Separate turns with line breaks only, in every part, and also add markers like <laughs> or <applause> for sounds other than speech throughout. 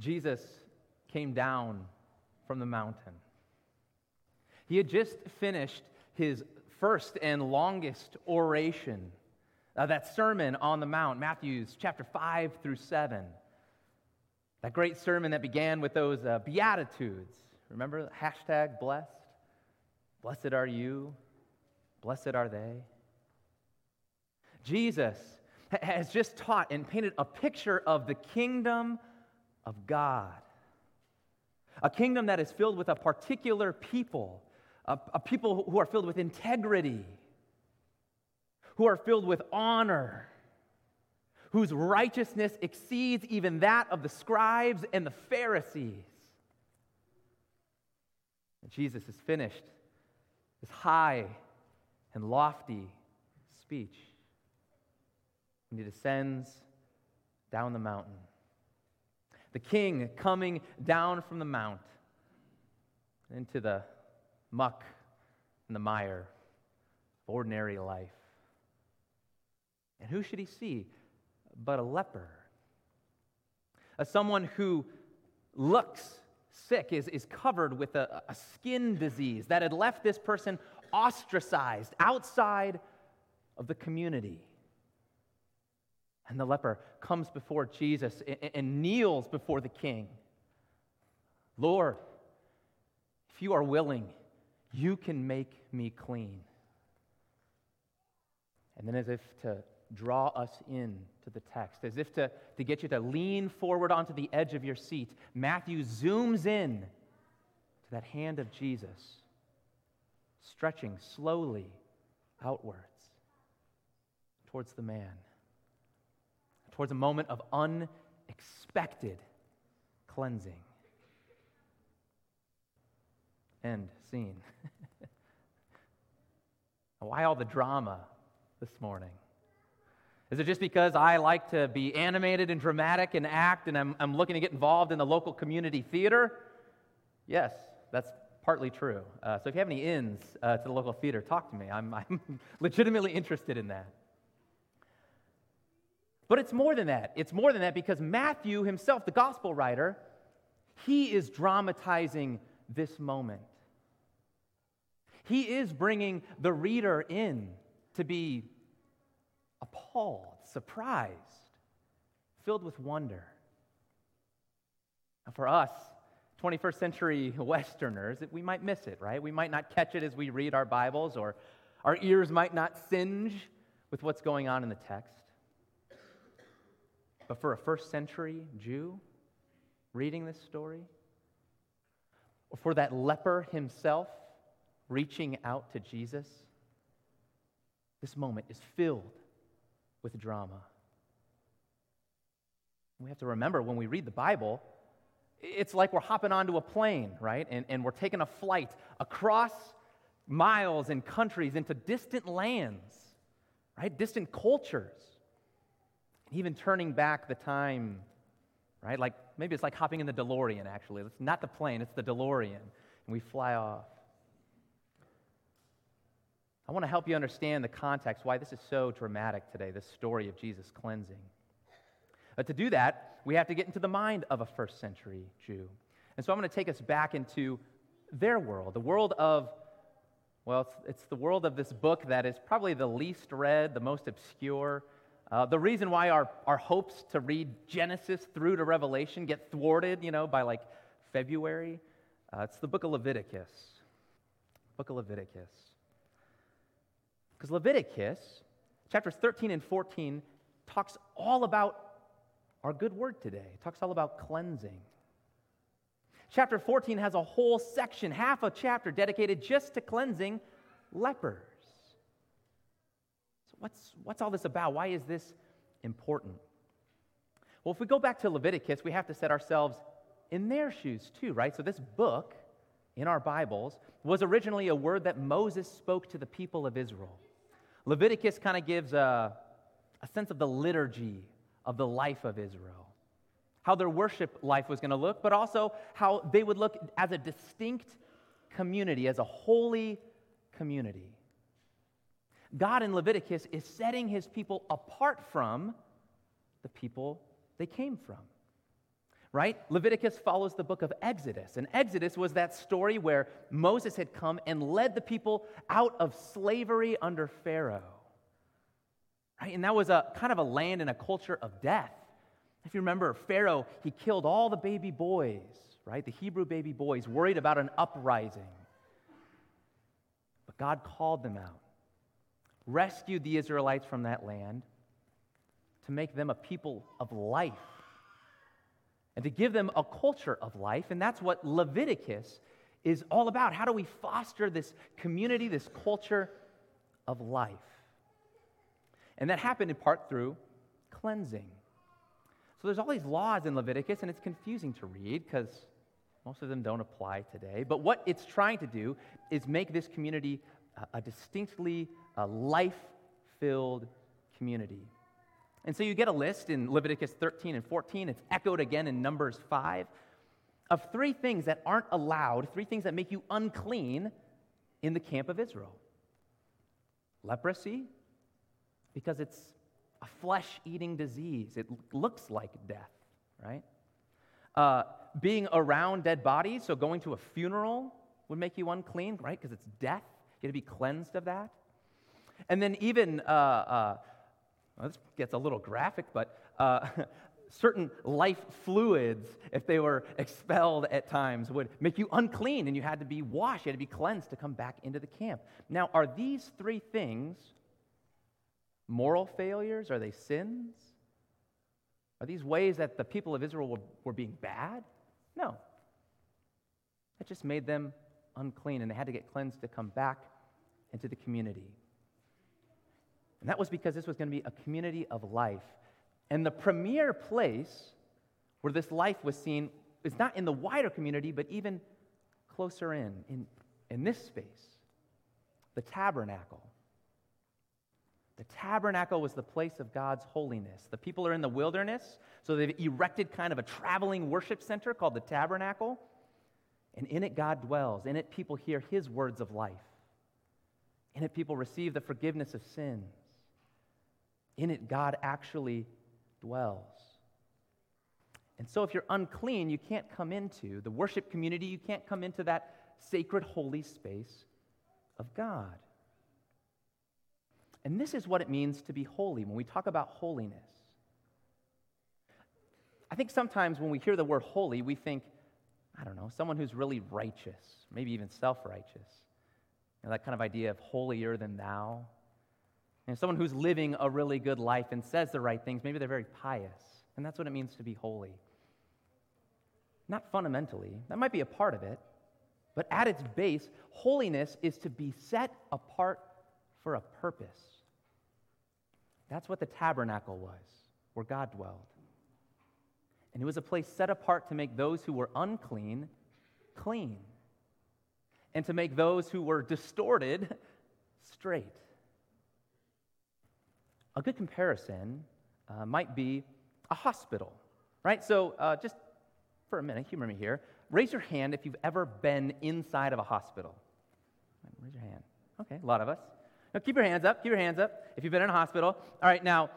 Jesus came down from the mountain. He had just finished his first and longest oration, uh, that Sermon on the Mount, Matthew's chapter 5 through 7. That great sermon that began with those uh, Beatitudes. Remember? Hashtag blessed. Blessed are you. Blessed are they. Jesus has just taught and painted a picture of the kingdom of God. A kingdom that is filled with a particular people, a, a people who are filled with integrity, who are filled with honor, whose righteousness exceeds even that of the scribes and the Pharisees. And Jesus has finished this high and lofty speech. And he descends down the mountain. The king coming down from the mount into the muck and the mire of ordinary life. And who should he see but a leper? A someone who looks sick, is, is covered with a, a skin disease that had left this person ostracized outside of the community. And the leper comes before Jesus and, kneels before the king. Lord, if you are willing, you can make me clean. And then, as if to draw us in to the text, as if to, to get you to lean forward onto the edge of your seat, Matthew zooms in to that hand of Jesus, stretching slowly outwards towards the man, towards a moment of unexpected cleansing. End scene. <laughs> Why all the drama this morning? Is it just because I like to be animated and dramatic and act and I'm, I'm looking to get involved in the local community theater? Yes, that's partly true. Uh, so if you have any ins uh, to the local theater, talk to me. I'm, <laughs> I'm legitimately interested in that. But it's more than that. It's more than that because Matthew himself, the gospel writer, he is dramatizing this moment. He is bringing the reader in to be appalled, surprised, filled with wonder. Now, for us, 21st century Westerners, we might miss it, right? We might not catch it as we read our Bibles, or our ears might not singe with what's going on in the text. But for a first century Jew reading this story, or for that leper himself reaching out to Jesus, this moment is filled with drama. We have to remember when we read the Bible, it's like we're hopping onto a plane, right? And, and we're taking a flight across miles and countries into distant lands, right? Distant cultures. Even turning back the time, right? Like maybe it's like hopping in the DeLorean, actually. It's not the plane, it's the DeLorean. And we fly off. I want to help you understand the context, why this is so dramatic today, this story of Jesus cleansing. But to do that, we have to get into the mind of a first century Jew. And so I'm going to take us back into their world, the world of, well, it's, it's the world of this book that is probably the least read, the most obscure. Uh, the reason why our, our hopes to read Genesis through to Revelation get thwarted, you know, by like February, uh, it's the book of Leviticus. Book of Leviticus. Because Leviticus, chapters 13 and 14, talks all about our good word today. It talks all about cleansing. Chapter 14 has a whole section, half a chapter dedicated just to cleansing lepers. What's, what's all this about? Why is this important? Well, if we go back to Leviticus, we have to set ourselves in their shoes too, right? So, this book in our Bibles was originally a word that Moses spoke to the people of Israel. Leviticus kind of gives a, a sense of the liturgy of the life of Israel, how their worship life was going to look, but also how they would look as a distinct community, as a holy community. God in Leviticus is setting his people apart from the people they came from. right? Leviticus follows the book of Exodus. And Exodus was that story where Moses had come and led the people out of slavery under Pharaoh. Right? And that was a kind of a land and a culture of death. If you remember, Pharaoh, he killed all the baby boys, right? The Hebrew baby boys, worried about an uprising. But God called them out, rescued the Israelites from that land to make them a people of life and to give them a culture of life. And that's what Leviticus is all about. How do we foster this community, this culture of life? And that happened in part through cleansing. So there's all these laws in Leviticus, and it's confusing to read because most of them don't apply today. But what it's trying to do is make this community a distinctly life filled community. And so you get a list in Leviticus 13 and 14. It's echoed again in Numbers 5 of three things that aren't allowed, three things that make you unclean in the camp of Israel leprosy, because it's a flesh eating disease, it looks like death, right? Uh, being around dead bodies, so going to a funeral would make you unclean, right? Because it's death. You to be cleansed of that. And then even, uh, uh, well, this gets a little graphic, but uh, <laughs> certain life fluids, if they were expelled at times, would make you unclean and you had to be washed, you had to be cleansed to come back into the camp. Now, are these three things moral failures? Are they sins? Are these ways that the people of Israel were, were being bad? No. It just made them unclean, and they had to get cleansed to come back into the community. And that was because this was going to be a community of life. And the premier place where this life was seen is not in the wider community, but even closer in, in, in this space, the tabernacle. The tabernacle was the place of God's holiness. The people are in the wilderness, so they've erected kind of a traveling worship center called the tabernacle. And in it, God dwells. In it, people hear his words of life. In it, people receive the forgiveness of sins. In it, God actually dwells. And so, if you're unclean, you can't come into the worship community, you can't come into that sacred, holy space of God. And this is what it means to be holy when we talk about holiness. I think sometimes when we hear the word holy, we think, I don't know, someone who's really righteous, maybe even self righteous. You know, that kind of idea of holier than thou. And someone who's living a really good life and says the right things, maybe they're very pious. And that's what it means to be holy. Not fundamentally, that might be a part of it, but at its base, holiness is to be set apart for a purpose. That's what the tabernacle was, where God dwelled. And it was a place set apart to make those who were unclean clean, and to make those who were distorted straight. A good comparison uh, might be a hospital, right? So, uh, just for a minute, humor me here. Raise your hand if you've ever been inside of a hospital. Raise your hand. Okay, a lot of us. Now, keep your hands up. Keep your hands up if you've been in a hospital. All right, now,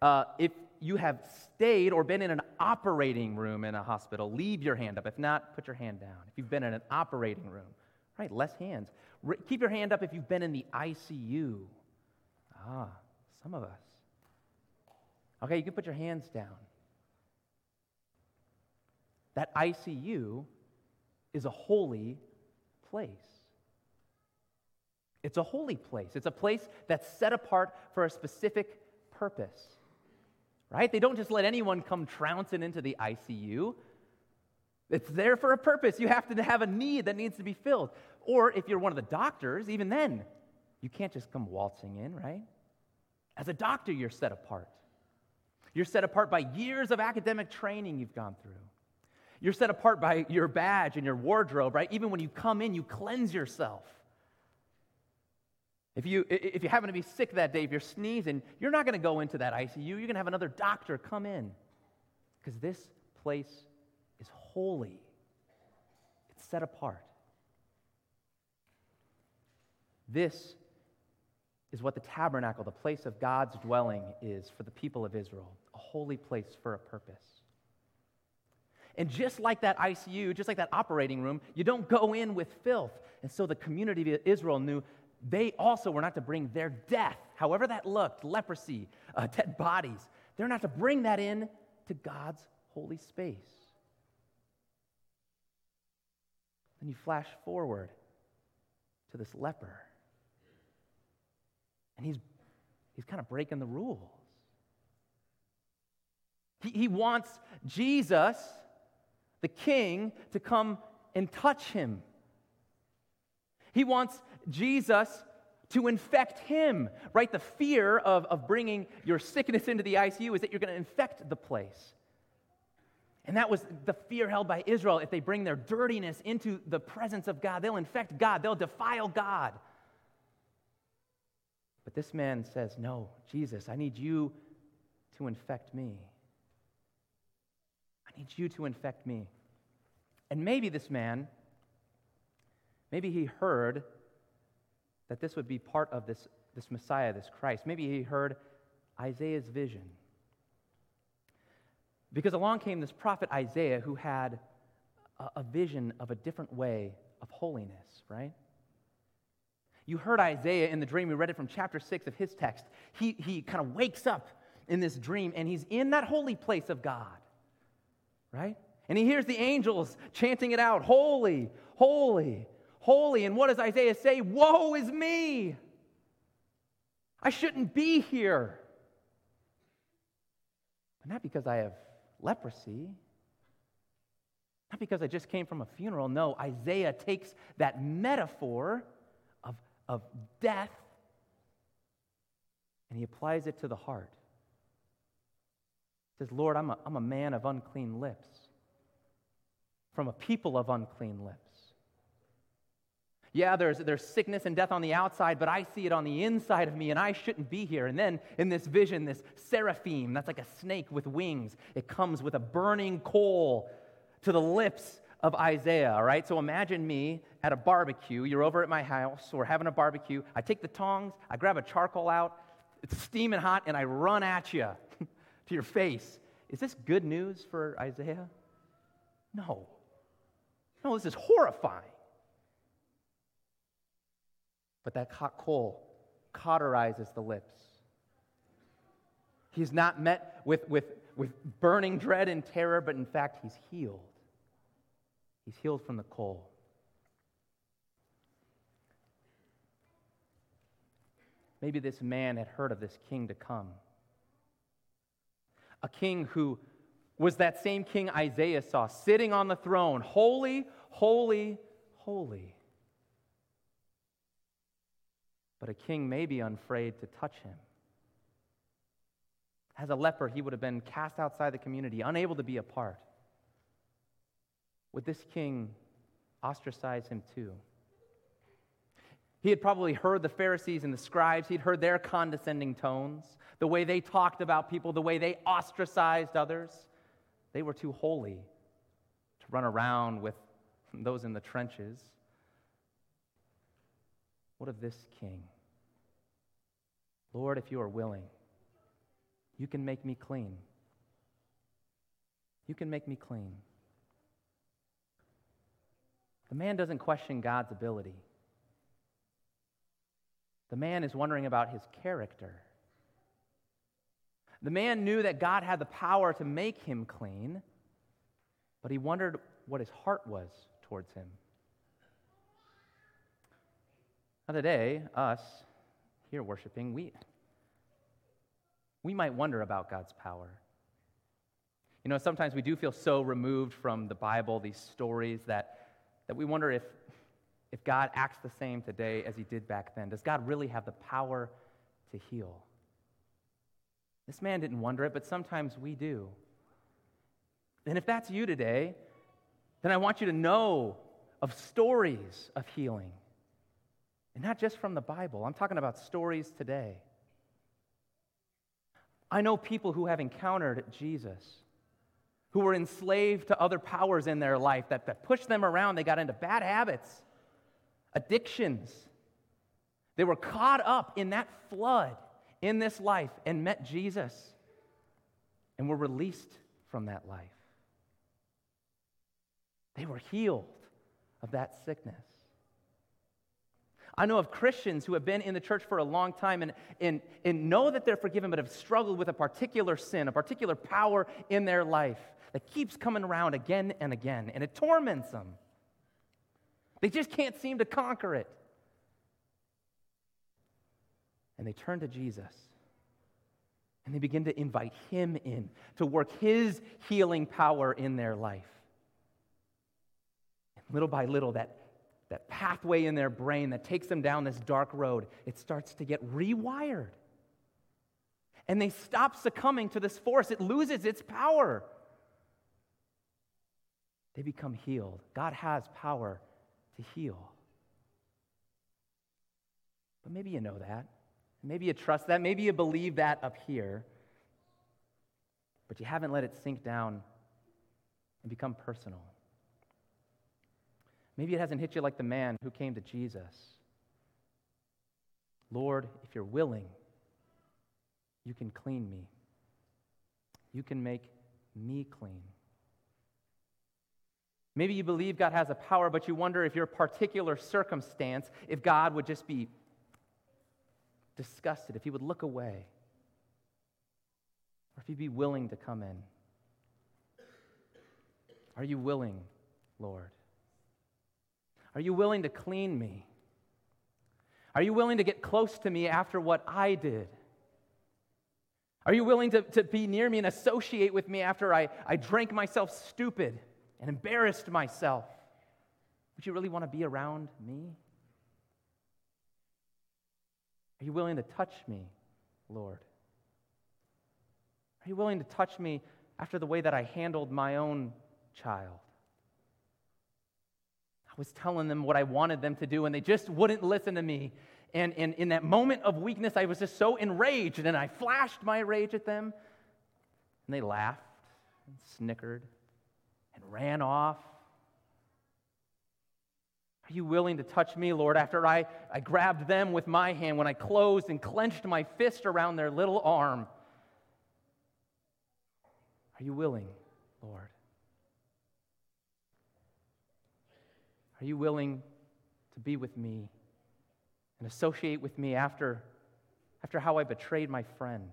uh, if you have stayed or been in an operating room in a hospital, leave your hand up. If not, put your hand down. If you've been in an operating room, right, less hands. Keep your hand up if you've been in the ICU. Ah, some of us. Okay, you can put your hands down. That ICU is a holy place. It's a holy place. It's a place that's set apart for a specific purpose. Right? They don't just let anyone come trouncing into the ICU. It's there for a purpose. You have to have a need that needs to be filled. Or if you're one of the doctors, even then, you can't just come waltzing in, right? As a doctor, you're set apart. You're set apart by years of academic training you've gone through. You're set apart by your badge and your wardrobe, right? Even when you come in, you cleanse yourself. If you, if you happen to be sick that day, if you're sneezing, you're not going to go into that ICU. You're going to have another doctor come in because this place holy, it's set apart. This is what the tabernacle, the place of God's dwelling, is for the people of Israel a holy place for a purpose. And just like that ICU, just like that operating room, you don't go in with filth. And so the community of Israel knew they also were not to bring their death, however that looked, leprosy, uh, dead bodies, they're not to bring that in to God's holy space. Then you flash forward to this leper. And he's, he's kind of breaking the rules. He, he wants Jesus, the king, to come and touch him. He wants Jesus to infect him, right? The fear of, of bringing your sickness into the ICU is that you're going to infect the place. And that was the fear held by Israel. If they bring their dirtiness into the presence of God, they'll infect God, they'll defile God. But this man says, No, Jesus, I need you to infect me. I need you to infect me. And maybe this man, maybe he heard that this would be part of this, this Messiah, this Christ. Maybe he heard Isaiah's vision. Because along came this prophet Isaiah who had a, a vision of a different way of holiness, right? You heard Isaiah in the dream. We read it from chapter 6 of his text. He, he kind of wakes up in this dream and he's in that holy place of God, right? And he hears the angels chanting it out Holy, holy, holy. And what does Isaiah say? Woe is me! I shouldn't be here. But not because I have leprosy, not because I just came from a funeral. No, Isaiah takes that metaphor of, of death and he applies it to the heart. He says, Lord, I'm a, I'm a man of unclean lips, from a people of unclean lips. Yeah, there's, there's sickness and death on the outside, but I see it on the inside of me, and I shouldn't be here. And then in this vision, this seraphim, that's like a snake with wings, it comes with a burning coal to the lips of Isaiah, all right? So imagine me at a barbecue. You're over at my house, we're having a barbecue. I take the tongs, I grab a charcoal out, it's steaming hot, and I run at you <laughs> to your face. Is this good news for Isaiah? No. No, this is horrifying. But that hot coal cauterizes the lips. He's not met with, with, with burning dread and terror, but in fact, he's healed. He's healed from the coal. Maybe this man had heard of this king to come. A king who was that same king Isaiah saw sitting on the throne, holy, holy, holy. But a king may be unafraid to touch him. As a leper, he would have been cast outside the community, unable to be a part. Would this king ostracize him too? He had probably heard the Pharisees and the scribes. He'd heard their condescending tones, the way they talked about people, the way they ostracized others. They were too holy to run around with those in the trenches. What of this king? Lord, if you are willing, you can make me clean. You can make me clean. The man doesn't question God's ability. The man is wondering about his character. The man knew that God had the power to make him clean, but he wondered what his heart was towards him. Now, today, us here worshiping, we, we might wonder about God's power. You know, sometimes we do feel so removed from the Bible, these stories, that, that we wonder if, if God acts the same today as he did back then. Does God really have the power to heal? This man didn't wonder it, but sometimes we do. And if that's you today, then I want you to know of stories of healing. And not just from the Bible, I'm talking about stories today. I know people who have encountered Jesus, who were enslaved to other powers in their life that, that pushed them around. They got into bad habits, addictions. They were caught up in that flood in this life and met Jesus and were released from that life. They were healed of that sickness. I know of Christians who have been in the church for a long time and, and, and know that they're forgiven, but have struggled with a particular sin, a particular power in their life that keeps coming around again and again, and it torments them. They just can't seem to conquer it. And they turn to Jesus. And they begin to invite him in to work his healing power in their life. And little by little, that, that pathway in their brain that takes them down this dark road, it starts to get rewired. And they stop succumbing to this force, it loses its power. They become healed. God has power to heal. But maybe you know that. Maybe you trust that. Maybe you believe that up here. But you haven't let it sink down and become personal. Maybe it hasn't hit you like the man who came to Jesus. Lord, if you're willing, you can clean me. You can make me clean. Maybe you believe God has a power, but you wonder if your particular circumstance, if God would just be disgusted, if he would look away, or if he'd be willing to come in. Are you willing, Lord? Are you willing to clean me? Are you willing to get close to me after what I did? Are you willing to, to be near me and associate with me after I, I drank myself stupid? and embarrassed myself. Would you really want to be around me? Are you willing to touch me, Lord? Are you willing to touch me after the way that I handled my own child? Was telling them what I wanted them to do, and they just wouldn't listen to me. And, and in that moment of weakness, I was just so enraged, and I flashed my rage at them, and they laughed and snickered and ran off? Are you willing to touch me, Lord, after I, I grabbed them with my hand when I closed and clenched my fist around their little arm? Are you willing, Lord? Are you willing to be with me and associate with me after, after how I betrayed my friend?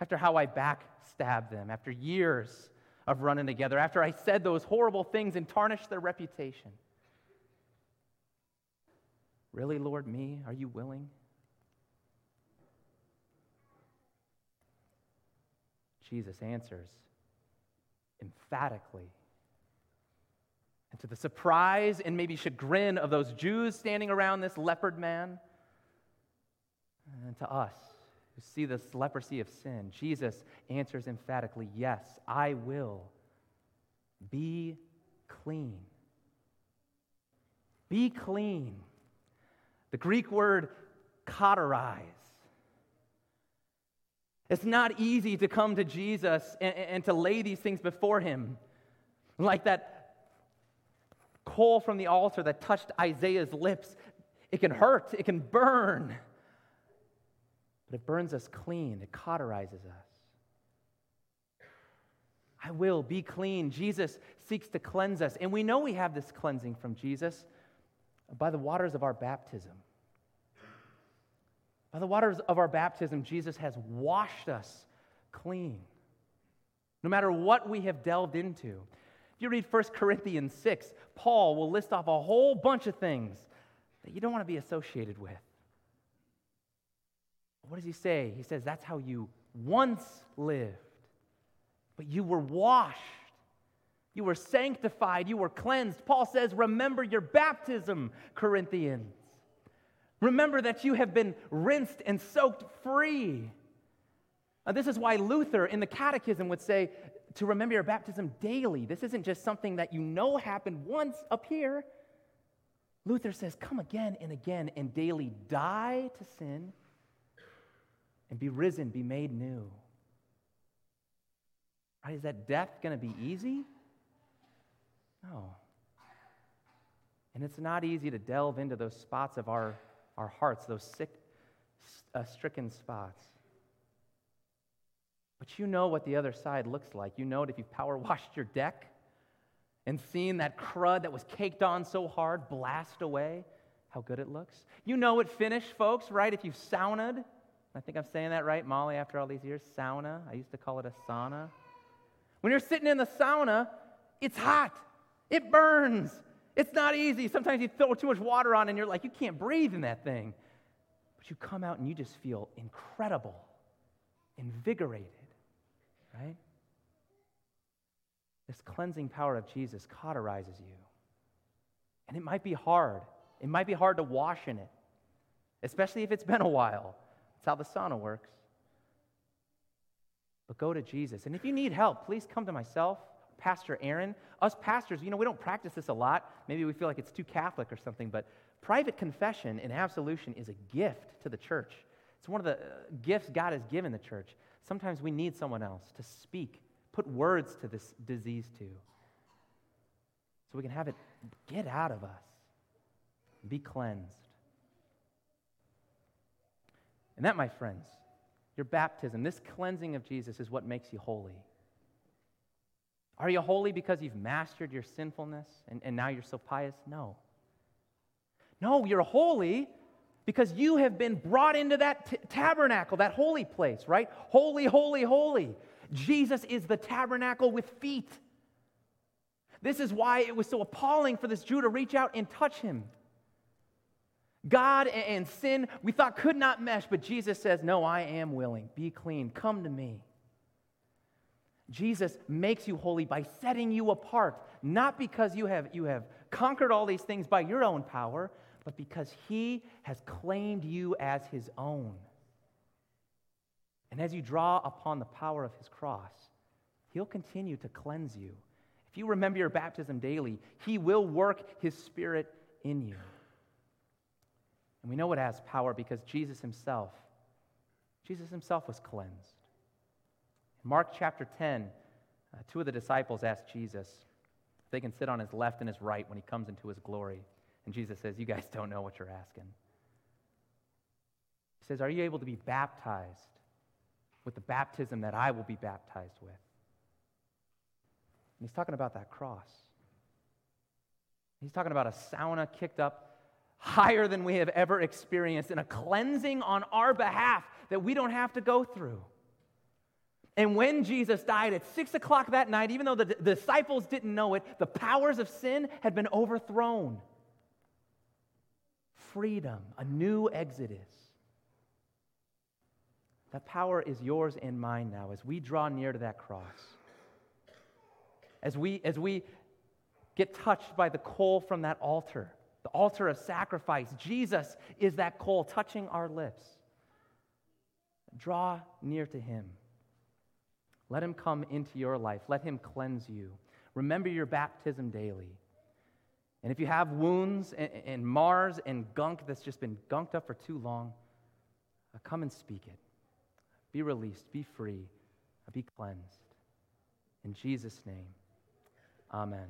After how I backstabbed them, after years of running together after I said those horrible things and tarnished their reputation. Really, Lord, me? Are you willing? Jesus answers emphatically. And to the surprise and maybe chagrin of those Jews standing around this leopard man, and to us, who see this leprosy of sin, Jesus answers emphatically, Yes, I will. Be clean. Be clean. The Greek word cauterize. It's not easy to come to Jesus and, and, to lay these things before him. Like that coal from the altar that touched Isaiah's lips. It can hurt, it can burn but it burns us clean, it cauterizes us. I will be clean. Jesus seeks to cleanse us. And we know we have this cleansing from Jesus by the waters of our baptism. By the waters of our baptism, Jesus has washed us clean. No matter what we have delved into. If you read 1 Corinthians 6, Paul will list off a whole bunch of things that you don't want to be associated with. What does he say? He says, That's how you once lived. But you were washed, you were sanctified, you were cleansed. Paul says, Remember your baptism, Corinthians. Remember that you have been rinsed and soaked free. Now, this is why Luther in the Catechism would say to remember your baptism daily. This isn't just something that you know happened once up here. Luther says, Come again and again and daily die to sin and be risen, be made new. Right? Is that death going to be easy? No. And it's not easy to delve into those spots of our, our hearts, those sick, uh, stricken spots. But you know what the other side looks like. You know it if you've power washed your deck. and seeing that crud that was caked on so hard blast away, how good it looks. You know it Finnish, folks, right? If you've sauna'd, I think I'm saying that right, Molly, after all these years, sauna. I used to call it a sauna. When you're sitting in the sauna, it's hot, it burns, it's not easy. Sometimes you throw too much water on and you're like, you can't breathe in that thing. But you come out and you just feel incredible, invigorated, right? This cleansing power of Jesus cauterizes you. And it might be hard. It might be hard to wash in it, especially if it's been a while. That's how the sauna works. But go to Jesus. And if you need help, please come to myself, Pastor Aaron. Us pastors, you know, we don't practice this a lot. Maybe we feel like it's too Catholic or something, but private confession and absolution is a gift to the church. It's one of the uh, gifts God has given the church. Sometimes we need someone else to speak, put words to this disease to, so we can have it get out of us, be cleansed. And that, my friends, your baptism, this cleansing of Jesus is what makes you holy. Are you holy because you've mastered your sinfulness and, and now you're so pious? No. No, you're holy because you have been brought into that t- tabernacle, that holy place, right? Holy, holy, holy. Jesus is the tabernacle with feet. This is why it was so appalling for this Jew to reach out and touch him. God and sin, we thought could not mesh, but Jesus says, No, I am willing. Be clean. Come to me. Jesus makes you holy by setting you apart, not because you have, you have conquered all these things by your own power, but because he has claimed you as his own. And as you draw upon the power of his cross, he'll continue to cleanse you. If you remember your baptism daily, he will work his spirit in you. And we know it has power because Jesus himself, Jesus himself was cleansed. In Mark chapter 10, uh, two of the disciples asked Jesus if they can sit on his left and his right when he comes into his glory. And Jesus says, You guys <laughs> don't know what you're asking. He says, Are you able to be baptized with the baptism that I will be baptized with? And he's talking about that cross. He's talking about a sauna kicked up higher than we have ever experienced and a cleansing on our behalf that we don't have to go through. And when Jesus died at six o'clock that night, even though the, disciples didn't know it, the powers of sin had been overthrown. Freedom, a new exodus. That power is yours and mine now as we draw near to that cross. As we, as we get touched by the coal from that altar the altar of sacrifice. Jesus is that coal touching our lips. Draw near to him. Let him come into your life. Let him cleanse you. Remember your baptism daily. And if you have wounds and, and mars and gunk that's just been gunked up for too long, uh, come and speak it. Be released, be free, be cleansed. In Jesus' name, amen.